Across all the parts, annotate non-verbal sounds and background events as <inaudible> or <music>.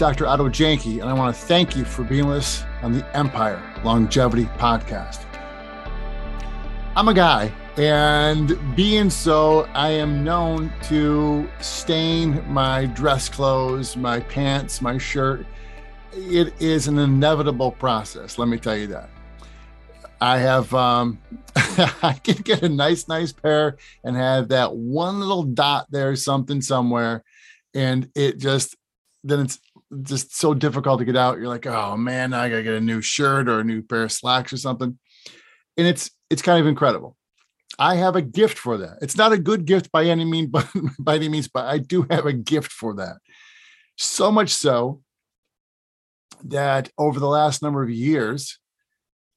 Dr. Otto Janke, and I want to thank you for being with us on the Empire Longevity Podcast. I'm a guy, and being so, I am known to stain my dress clothes, my pants, my shirt. It is an inevitable process, let me tell you that. I have, um, <laughs> I can get a nice, nice pair and have that one little dot there, something somewhere, and it just then it's just so difficult to get out. You're like, oh man, I gotta get a new shirt or a new pair of slacks or something. And it's it's kind of incredible. I have a gift for that. It's not a good gift by any means, <laughs> but by any means, but I do have a gift for that. So much so that over the last number of years,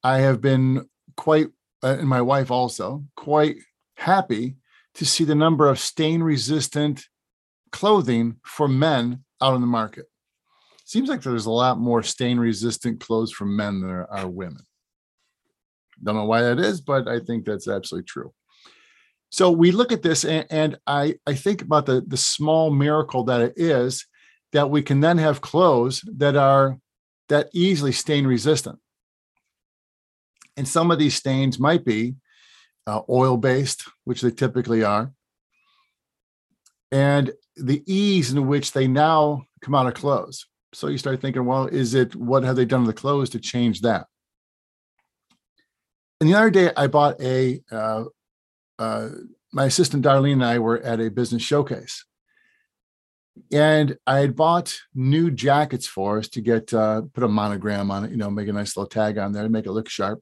I have been quite, uh, and my wife also, quite happy to see the number of stain resistant clothing for men out on the market. Seems like there's a lot more stain resistant clothes for men than there are women. Don't know why that is, but I think that's absolutely true. So we look at this and, and I, I think about the, the small miracle that it is that we can then have clothes that are that easily stain resistant. And some of these stains might be uh, oil based, which they typically are. And the ease in which they now come out of clothes. So you start thinking, well, is it what have they done to the clothes to change that? And the other day, I bought a. Uh, uh, my assistant Darlene and I were at a business showcase, and I had bought new jackets for us to get uh, put a monogram on it, you know, make a nice little tag on there to make it look sharp.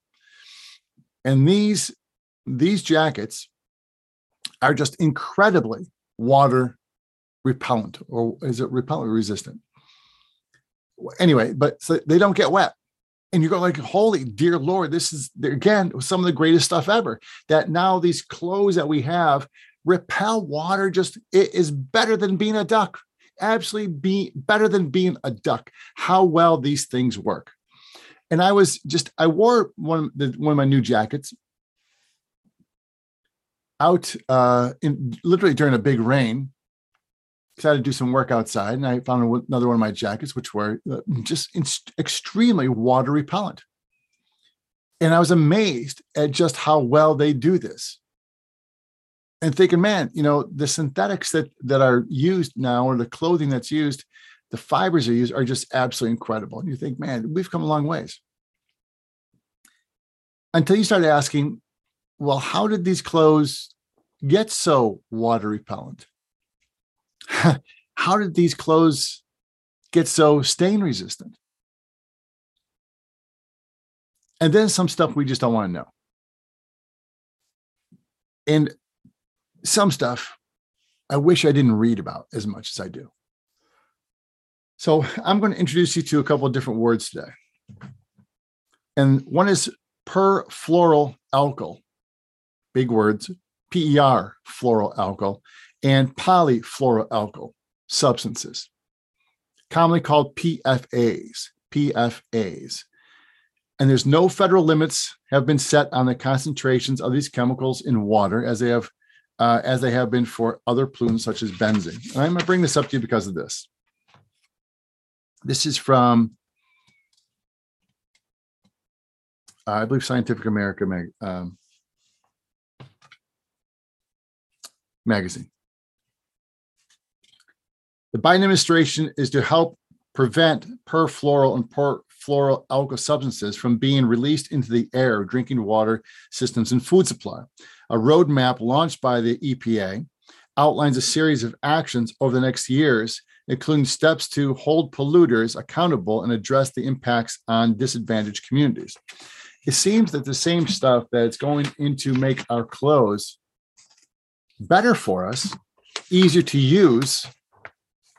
And these these jackets are just incredibly water repellent, or is it repellent resistant? Anyway, but so they don't get wet. And you go like, holy dear Lord, this is again some of the greatest stuff ever. That now these clothes that we have repel water. Just it is better than being a duck. Absolutely be better than being a duck. How well these things work. And I was just I wore one the, one of my new jackets out uh in literally during a big rain decided to do some work outside and I found another one of my jackets, which were uh, just extremely water repellent. And I was amazed at just how well they do this. And thinking, man, you know, the synthetics that that are used now, or the clothing that's used, the fibers are used are just absolutely incredible. And you think, man, we've come a long ways. Until you start asking, well, how did these clothes get so water repellent? <laughs> how did these clothes get so stain resistant? And then some stuff we just don't want to know. And some stuff I wish I didn't read about as much as I do. So I'm going to introduce you to a couple of different words today. And one is perfluoral alkyl, big words, PER fluoral alkyl, and polyfluoroalkyl substances, commonly called PFAs. PFAs. And there's no federal limits have been set on the concentrations of these chemicals in water as they have uh, as they have been for other pollutants such as benzene. And I'm going to bring this up to you because of this. This is from, uh, I believe, Scientific America um, magazine. The Biden administration is to help prevent perfluoral and perfluoroalkyl substances from being released into the air, drinking water systems, and food supply. A roadmap launched by the EPA outlines a series of actions over the next years, including steps to hold polluters accountable and address the impacts on disadvantaged communities. It seems that the same stuff that's going into make our clothes better for us, easier to use,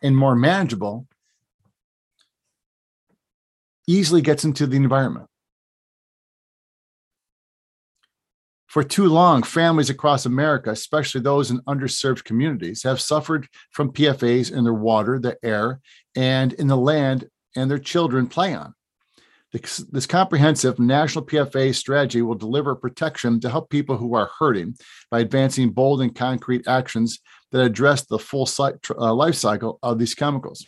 and more manageable easily gets into the environment. For too long, families across America, especially those in underserved communities, have suffered from PFAS in their water, the air, and in the land and their children play on. This, comprehensive national PFA strategy will deliver protection to help people who are hurting by advancing bold and concrete actions that address the full uh, life cycle of these chemicals.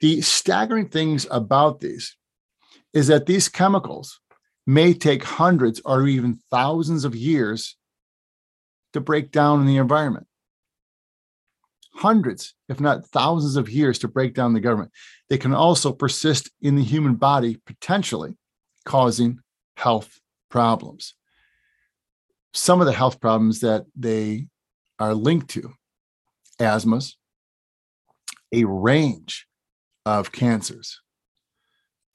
The staggering things about these is that these chemicals may take hundreds or even thousands of years to break down in the environment. Hundreds, if not thousands of years to break down the government. They can also persist in the human body, potentially causing health problems. Some of the health problems that they are linked to asthmas, a range of cancers,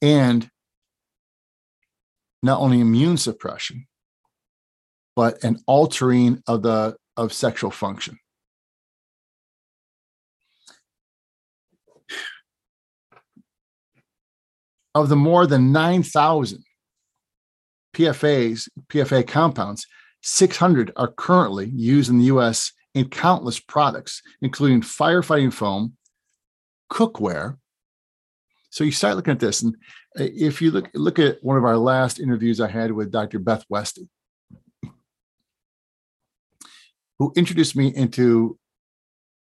and not only immune suppression, but an altering of the of sexual function. Of the more than 9,000 PFAs, PFA compounds, 600 are currently used in the US in countless products, including firefighting foam, cookware. So you start looking at this, and uh, if you look look at one of our last interviews I had with Dr. Beth Westy, who introduced me into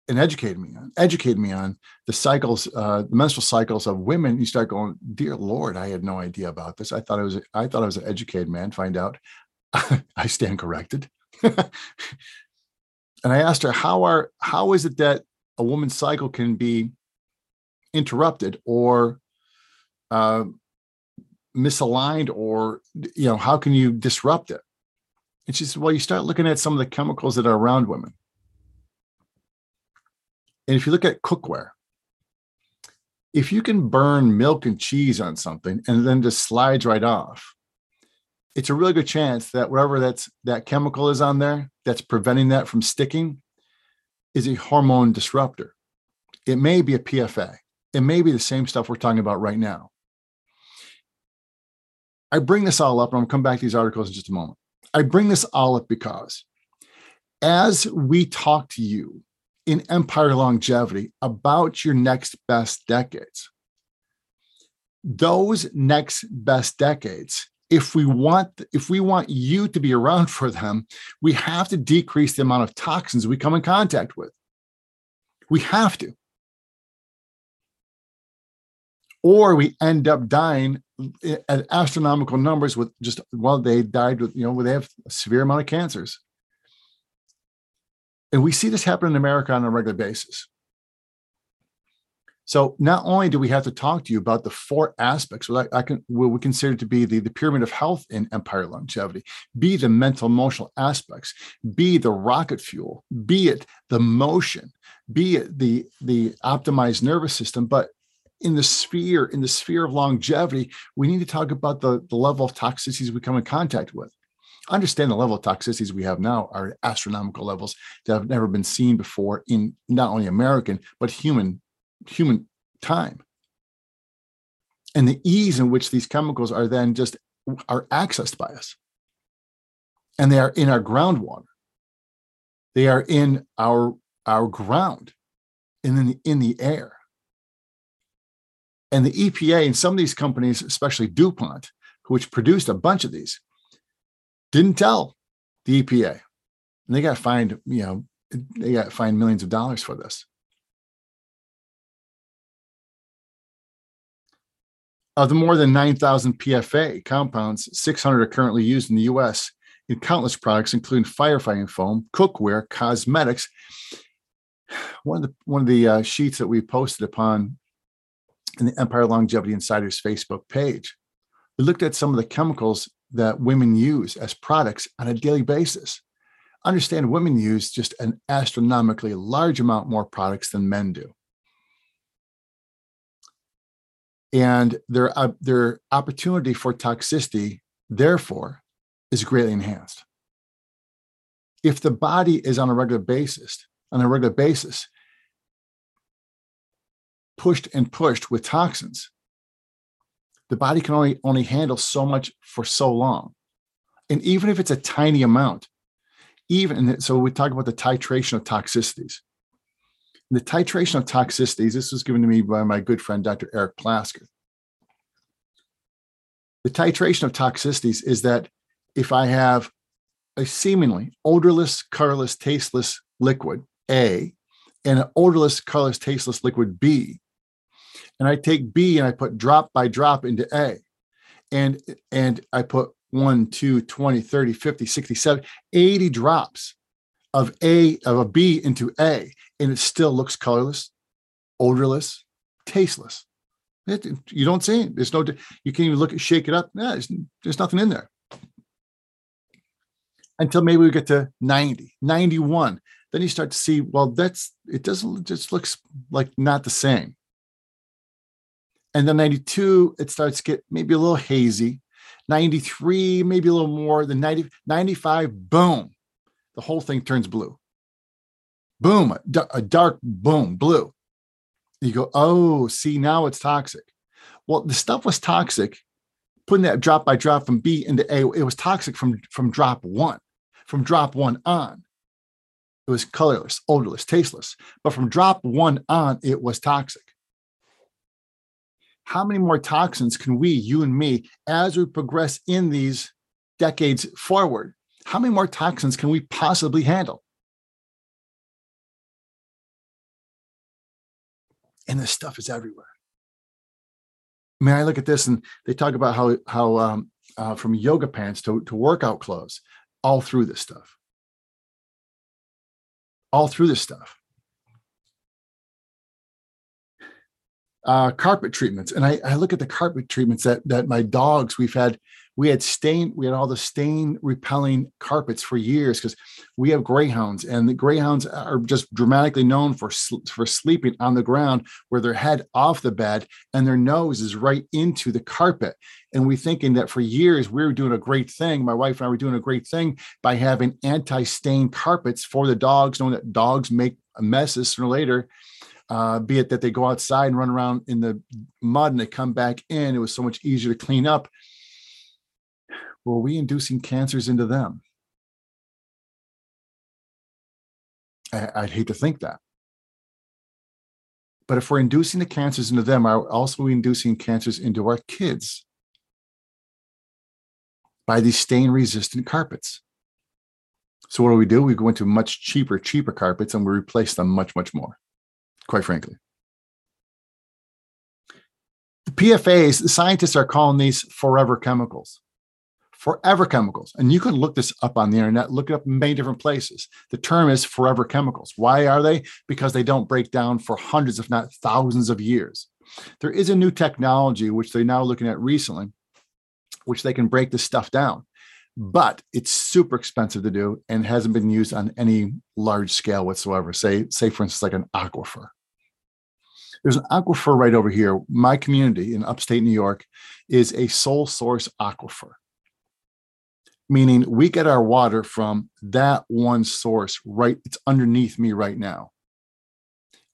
and educated me on educated me on the cycles, uh, the menstrual cycles of women. You start going, dear Lord, I had no idea about this. I thought I was I thought I was an educated man. Find out, <laughs> I stand corrected. <laughs> and I asked her, how are how is it that a woman's cycle can be interrupted or uh, misaligned or you know how can you disrupt it and she said well you start looking at some of the chemicals that are around women and if you look at cookware if you can burn milk and cheese on something and then just slides right off it's a really good chance that whatever that's that chemical is on there that's preventing that from sticking is a hormone disruptor it may be a pfa it may be the same stuff we're talking about right now. I bring this all up, and I'm come back to these articles in just a moment. I bring this all up because as we talk to you in Empire Longevity about your next best decades, those next best decades if we want if we want you to be around for them we have to decrease the amount of toxins we come in contact with. We have to. Or we end up dying at astronomical numbers with just well they died with you know they have a severe amount of cancers and we see this happen in america on a regular basis. So not only do we have to talk to you about the four aspects what I, I can what we consider to be the, the pyramid of health in empire longevity, be the mental emotional aspects, be the rocket fuel, be it the motion, be it the the optimized nervous system, but in the sphere in the sphere of longevity we need to talk about the, the level of toxicities we come in contact with understand the level of toxicities we have now are astronomical levels that have never been seen before in not only american but human human time. And the ease in which these chemicals are then just are accessed by us. And they are in our groundwater. They are in our our ground and in the, in the air. And the EPA and some of these companies, especially DuPont, which produced a bunch of these, didn't tell the EPA. And they got fined, you know, they got fined millions of dollars for this. Of the more than 9,000 PFA compounds, 600 are currently used in the US in countless products, including firefighting foam, cookware, cosmetics. One of the one of the uh, sheets that we posted upon in the Empire Longevity Insiders Facebook page. We looked at some of the chemicals that women use as products on a daily basis. Understand women use just an astronomically large amount more products than men do. And their, uh, their opportunity for toxicity, therefore, is greatly enhanced. If the body is on a regular basis, on a regular basis, pushed and pushed with toxins, the body can only only handle so much for so long. And even if it's a tiny amount, even so we talk about the titration of toxicities. the titration of toxicities, this was given to me by my good friend Dr. Eric Plasker. The titration of toxicities is that if I have a seemingly odorless, colorless, tasteless liquid A and an odorless, colorless, tasteless liquid B, and I take B and I put drop by drop into A. And and I put 1, 2, 20, 30, 50, 60, 70, 80 drops of A of a B into A, and it still looks colorless, odorless, tasteless. It, you don't see it. There's no, you can't even look at, shake it up. No, there's, there's nothing in there. Until maybe we get to 90, 91. Then you start to see, well, that's, it doesn't, just looks like not the same. And then 92, it starts to get maybe a little hazy. 93, maybe a little more. than 90, 95, boom, the whole thing turns blue. Boom, a dark boom, blue. You go, oh, see, now it's toxic. Well, the stuff was toxic, putting that drop by drop from B into A, it was toxic from, from drop one, from drop one on. It was colorless, odorless, tasteless. But from drop one on, it was toxic. How many more toxins can we, you and me, as we progress in these decades forward, how many more toxins can we possibly handle? and this stuff is everywhere. I mean, I look at this and they talk about how how um, uh, from yoga pants to to workout clothes, all through this stuff, all through this stuff. Uh, carpet treatments, and I, I look at the carpet treatments that that my dogs we've had we had stain we had all the stain repelling carpets for years because we have greyhounds and the greyhounds are just dramatically known for for sleeping on the ground where their head off the bed and their nose is right into the carpet. And we thinking that for years we were doing a great thing my wife and i were doing a great thing by having anti-stain carpets for the dogs knowing that dogs make messes sooner or later uh, be it that they go outside and run around in the mud and they come back in it was so much easier to clean up were we inducing cancers into them? I, would hate to think that. But if we're inducing the cancers into them, are also we inducing cancers into our kids by these stain resistant carpets. So what do we do? We go into much cheaper, cheaper carpets and we replace them much, much more, quite frankly. The PFAs, the scientists are calling these forever chemicals forever chemicals. And you can look this up on the internet, look it up in many different places. The term is forever chemicals. Why are they? Because they don't break down for hundreds, if not thousands of years. There is a new technology, which they're now looking at recently, which they can break this stuff down. But it's super expensive to do and hasn't been used on any large scale whatsoever. Say, say for instance, like an aquifer. There's an aquifer right over here. My community in upstate New York is a sole source aquifer meaning we get our water from that one source right it's underneath me right now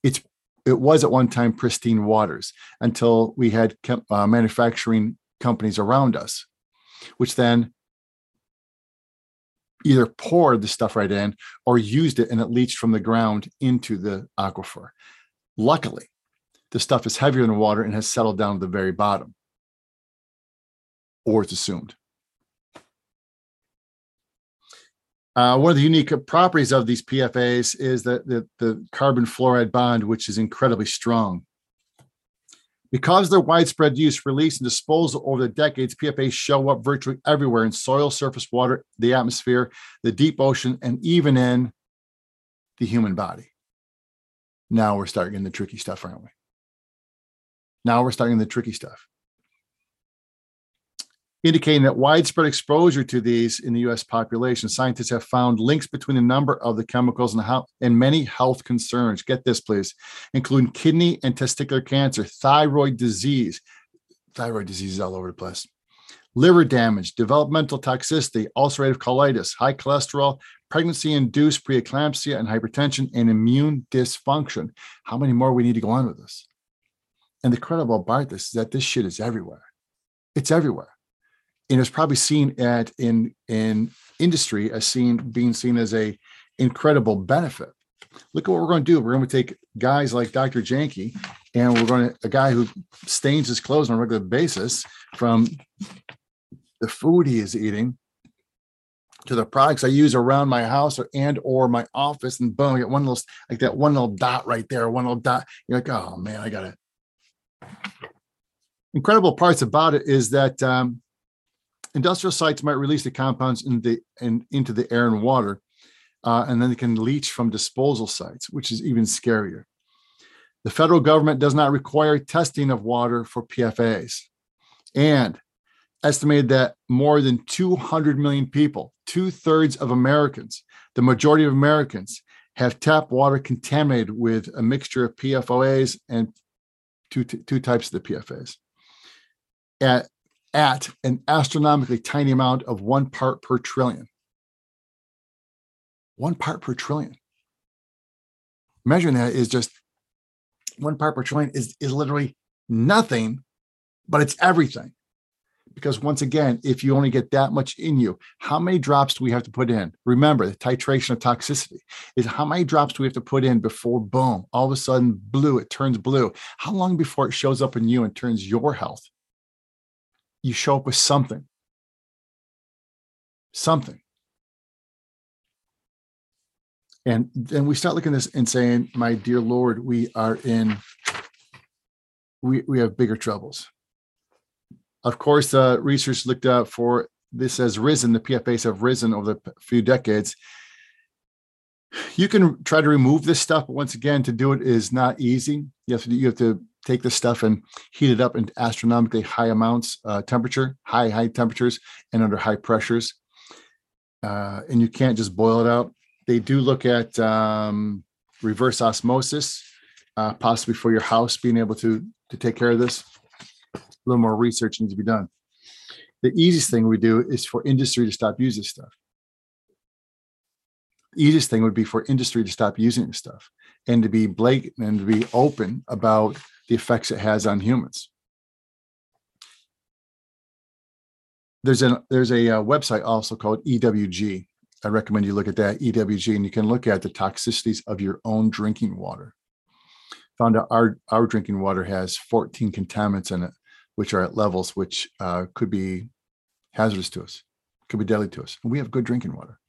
it's it was at one time pristine waters until we had uh, manufacturing companies around us which then either poured the stuff right in or used it and it leached from the ground into the aquifer luckily the stuff is heavier than water and has settled down to the very bottom or it's assumed Uh, one of the unique properties of these PFAs is that the, the carbon fluoride bond, which is incredibly strong. Because their widespread use, release, and disposal over the decades, PFAs show up virtually everywhere in soil, surface water, the atmosphere, the deep ocean, and even in the human body. Now we're starting the tricky stuff, aren't we? Now we're starting the tricky stuff indicating that widespread exposure to these in the US population. Scientists have found links between the number of the chemicals and, how, and many health concerns. Get this, please, including kidney and testicular cancer, thyroid disease, thyroid disease is all over the place, liver damage, developmental toxicity, ulcerative colitis, high cholesterol, pregnancy induced preeclampsia and hypertension, and immune dysfunction. How many more we need to go on with this? And the credible part this is that this shit is everywhere. It's everywhere and it's probably seen at in in industry as seen being seen as a incredible benefit. Look at what we're going to do. We're going to take guys like Dr. Janke, and we're going to a guy who stains his clothes on a regular basis from the food he is eating to the products I use around my house or and or my office, and boom, I get one little like that one little dot right there, one little dot. You're like, oh man, I got it. incredible parts about it is that um, industrial sites might release the compounds in the, in, into the air and water, uh, and then they can leach from disposal sites, which is even scarier. The federal government does not require testing of water for PFAS. And estimated that more than 200 million people, two thirds of Americans, the majority of Americans, have tap water contaminated with a mixture of PFOAs and two, two types of the PFAS at, at an astronomically tiny amount of one part per trillion. One part per trillion. Measuring that is just one part per trillion is, is literally nothing, but it's everything because once again, if you only get that much in you, how many drops do we have to put in? Remember, the titration of toxicity is how many drops do we have to put in before boom, all of a sudden blue, it turns blue. How long before it shows up in you and turns your health? You show up with something. Something. And then we start looking at this and saying, My dear Lord, we are in, we, we have bigger troubles of course, uh, research looked up for this has risen, the PFAs have risen over the few decades. You can try to remove this stuff, but once again, to do it is not easy. You have to, you have to take this stuff and heat it up in astronomically high amounts, uh, temperature, high, high temperatures, and under high pressures. Uh, and you can't just boil it out. They do look at um, reverse osmosis, uh, possibly for your house being able to to take care of this a little more research needs to be done. The easiest thing we do is for industry to stop using stuff. The easiest thing would be for industry to stop using this stuff and to be blatant and to be open about the effects it has on humans. There's a there's a uh, website also called EWG. I recommend you look at that EWG, and you can look at the toxicities of your own drinking water. Found out our our drinking water has 14 contaminants in it which are at levels which uh, could be hazardous to us, could be deadly to us. And we have good drinking water.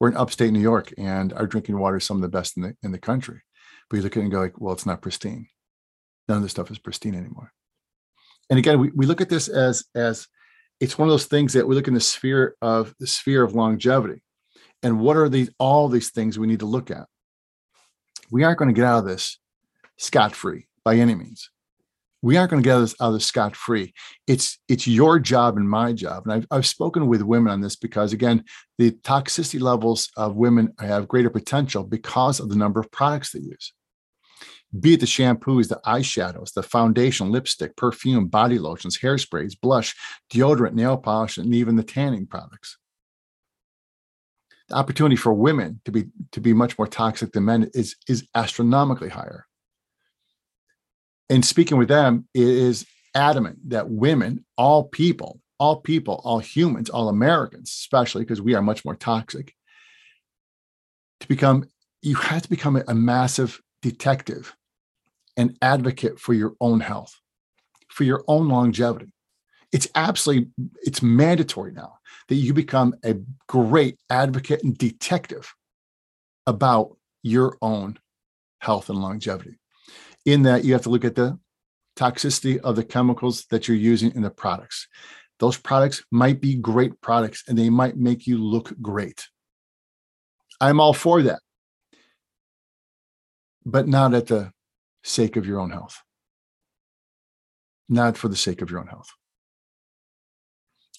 We're in upstate New York, and our drinking water is some of the best in the in the country. But you look at it and go like, well, it's not pristine. None of this stuff is pristine anymore. And again, we, we look at this as as it's one of those things that we look in the sphere of the sphere of longevity. And what are these all these things we need to look at? We aren't going to get out of this scot-free by any means we aren't going to get out of this scot free. It's it's your job and my job. And I've, I've spoken with women on this because again, the toxicity levels of women have greater potential because of the number of products they use. Be it the shampoos, the eyeshadows, the foundation, lipstick, perfume, body lotions, hairsprays, blush, deodorant, nail polish, and even the tanning products. The opportunity for women to be to be much more toxic than men is is astronomically higher and speaking with them it is adamant that women, all people, all people, all humans, all Americans, especially because we are much more toxic, to become, you have to become a massive detective and advocate for your own health, for your own longevity. It's absolutely, it's mandatory now that you become a great advocate and detective about your own health and longevity in that you have to look at the toxicity of the chemicals that you're using in the products. Those products might be great products and they might make you look great. I'm all for that, but not at the sake of your own health. Not for the sake of your own health.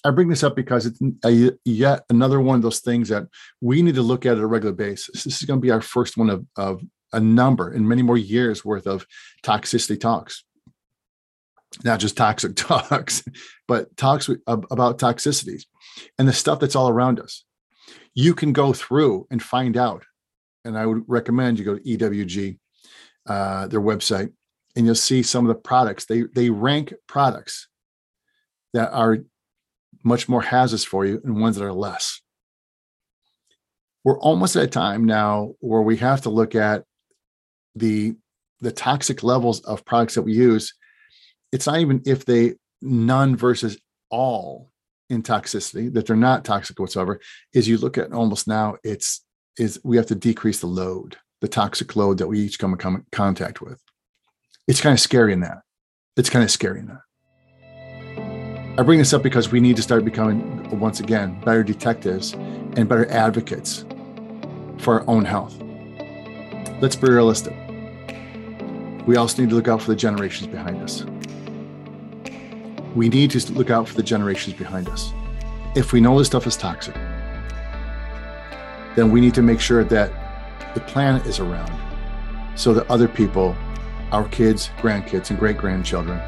I bring this up because it's a, yet another one of those things that we need to look at at a regular basis. This is going to be our first one of, of a number and many more years worth of toxicity talks. Not just toxic <laughs> talks but talks about toxicities and the stuff that's all around us. You can go through and find out and i would recommend you go to ewg uh, their website and you'll see some of the products. They they rank products that are much more hazardous for you and ones that are less. We're almost at a time now where we have to look at the the toxic levels of products that we use it's not even if they none versus all in toxicity that they're not toxic whatsoever is you look at almost now it's is we have to decrease the load the toxic load that we each come in contact with it's kind of scary in that it's kind of scary in that I bring this up because we need to start becoming, once again, better detectives and better advocates for our own health. Let's be realistic. We also need to look out for the generations behind us. We need to look out for the generations behind us. If we know this stuff is toxic, then we need to make sure that the planet is around so that other people, our kids, grandkids, and great grandchildren,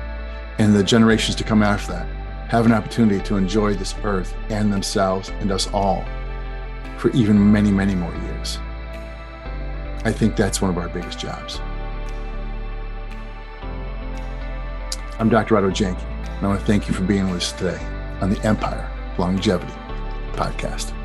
and the generations to come after that have an opportunity to enjoy this earth and themselves and us all for even many, many more years. I think that's one of our biggest jobs. I'm Dr. Otto Janke, and I want to thank you for being with us today on the Empire Longevity Podcast.